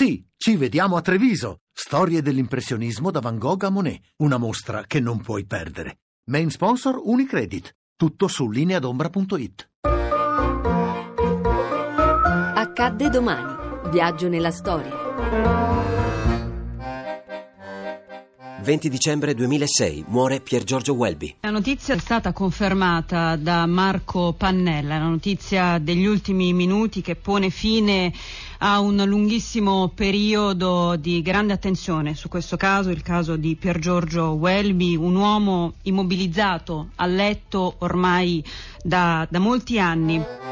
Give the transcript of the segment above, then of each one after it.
Sì, ci vediamo a Treviso. Storie dell'impressionismo da Van Gogh a Monet. Una mostra che non puoi perdere. Main sponsor Unicredit. Tutto su lineadombra.it. Accadde domani. Viaggio nella storia. 20 dicembre 2006 muore Pier Giorgio Welby. La notizia è stata confermata da Marco Pannella, la notizia degli ultimi minuti che pone fine a un lunghissimo periodo di grande attenzione su questo caso, il caso di Pier Giorgio Welby, un uomo immobilizzato a letto ormai da, da molti anni.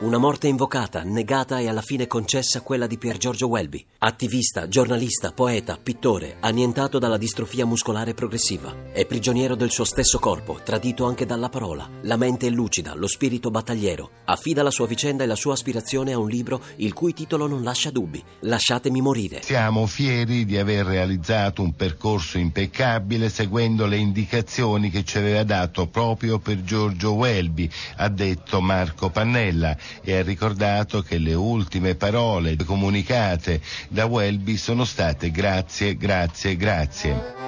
Una morte invocata, negata e alla fine concessa quella di Pier Giorgio Welby, attivista, giornalista, poeta, pittore, annientato dalla distrofia muscolare progressiva. È prigioniero del suo stesso corpo, tradito anche dalla parola. La mente è lucida, lo spirito battagliero. Affida la sua vicenda e la sua aspirazione a un libro il cui titolo non lascia dubbi. Lasciatemi morire. Siamo fieri di aver realizzato un percorso impeccabile seguendo le indicazioni che ci aveva dato proprio per Giorgio Welby, ha detto Marco Pannella e ha ricordato che le ultime parole comunicate da Welby sono state grazie, grazie, grazie.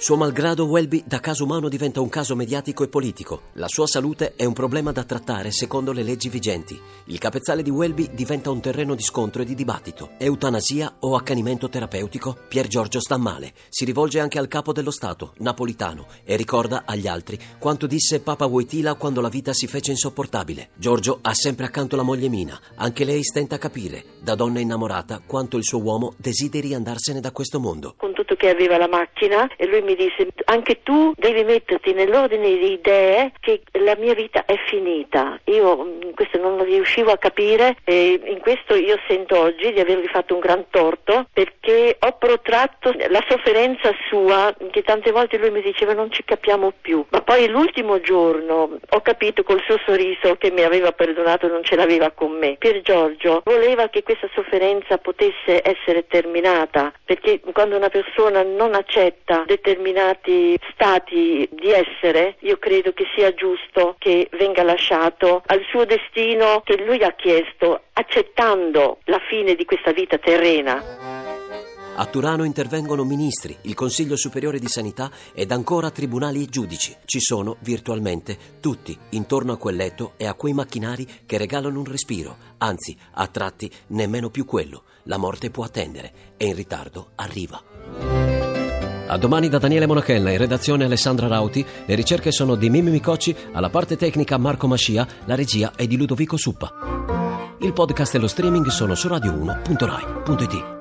Suo malgrado, Welby da caso umano diventa un caso mediatico e politico. La sua salute è un problema da trattare secondo le leggi vigenti. Il capezzale di Welby diventa un terreno di scontro e di dibattito. Eutanasia o accanimento terapeutico? Pier Giorgio sta male. Si rivolge anche al capo dello Stato, napolitano, e ricorda agli altri quanto disse Papa Wojtyla quando la vita si fece insopportabile. Giorgio ha sempre accanto la moglie Mina. Anche lei stenta a capire, da donna innamorata, quanto il suo uomo desideri andarsene da questo mondo. Tutto che aveva la macchina e lui mi disse anche tu devi metterti nell'ordine di idee che la mia vita è finita. Io mm, questo non riuscivo a capire e in questo io sento oggi di avergli fatto un gran torto perché ho protratto la sofferenza sua che tante volte lui mi diceva non ci capiamo più. Ma poi l'ultimo giorno ho capito col suo sorriso che mi aveva perdonato non ce l'aveva con me. Pier Giorgio voleva che questa sofferenza potesse essere terminata perché quando una persona non accetta determinati stati di essere, io credo che sia giusto che venga lasciato al suo destino che lui ha chiesto, accettando la fine di questa vita terrena. A Turano intervengono ministri, il Consiglio Superiore di Sanità ed ancora tribunali e giudici. Ci sono, virtualmente, tutti intorno a quel letto e a quei macchinari che regalano un respiro. Anzi, a tratti, nemmeno più quello. La morte può attendere e in ritardo arriva. A domani da Daniele Monachella, in redazione Alessandra Rauti, le ricerche sono di Mimmi Micocci, alla parte tecnica Marco Mascia, la regia è di Ludovico Suppa. Il podcast e lo streaming sono su radio1.rai.it.